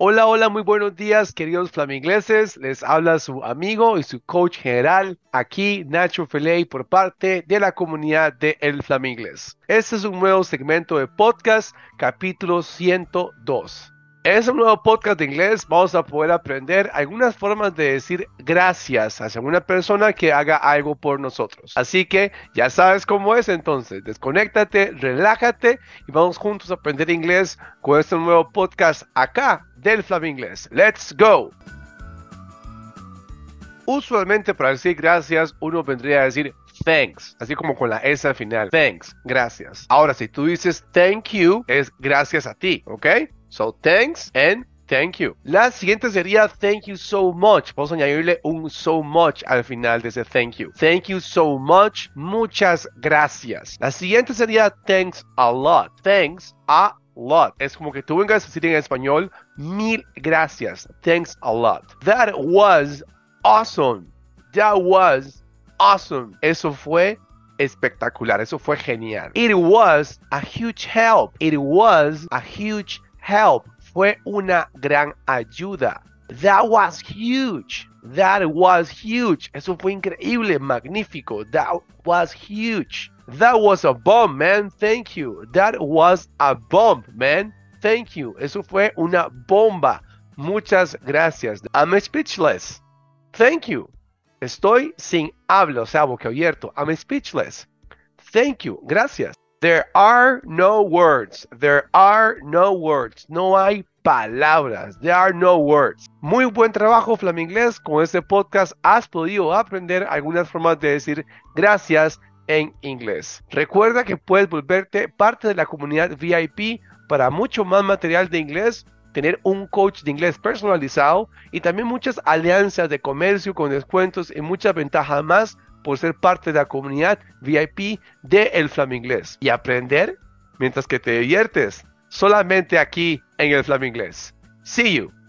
Hola, hola, muy buenos días, queridos flamingleses. Les habla su amigo y su coach general, aquí Nacho Feley, por parte de la comunidad de El Flamingles. Este es un nuevo segmento de podcast, capítulo 102. En este nuevo podcast de inglés vamos a poder aprender algunas formas de decir gracias hacia una persona que haga algo por nosotros. Así que ya sabes cómo es entonces, desconéctate, relájate y vamos juntos a aprender inglés con este nuevo podcast acá del Flaminglés. ¡Let's go! Usualmente para decir gracias uno vendría a decir thanks, así como con la S al final. Thanks, gracias. Ahora, si tú dices thank you, es gracias a ti, ¿ok? So, thanks and thank you. La siguiente sería thank you so much. Vamos añadirle un so much al final de ese thank you. Thank you so much. Muchas gracias. La siguiente sería thanks a lot. Thanks a lot. Es como que tú vengas a decir en español mil gracias. Thanks a lot. That was awesome. That was awesome. Eso fue espectacular. Eso fue genial. It was a huge help. It was a huge help. Fue una gran ayuda. That was huge. That was huge. Eso fue increíble, magnífico. That was huge. That was a bomb, man. Thank you. That was a bomb, man. Thank you. Eso fue una bomba. Muchas gracias. I'm speechless. Thank you. Estoy sin habla, o sea, boca abierto. I'm speechless. Thank you. Gracias. There are no words. There are no words. No hay palabras. There are no words. Muy buen trabajo, Flaminglés. Con este podcast has podido aprender algunas formas de decir gracias en inglés. Recuerda que puedes volverte parte de la comunidad VIP para mucho más material de inglés tener un coach de inglés personalizado y también muchas alianzas de comercio con descuentos y muchas ventajas más por ser parte de la comunidad VIP de El Flaminglés y aprender mientras que te diviertes solamente aquí en El Flaminglés. See you.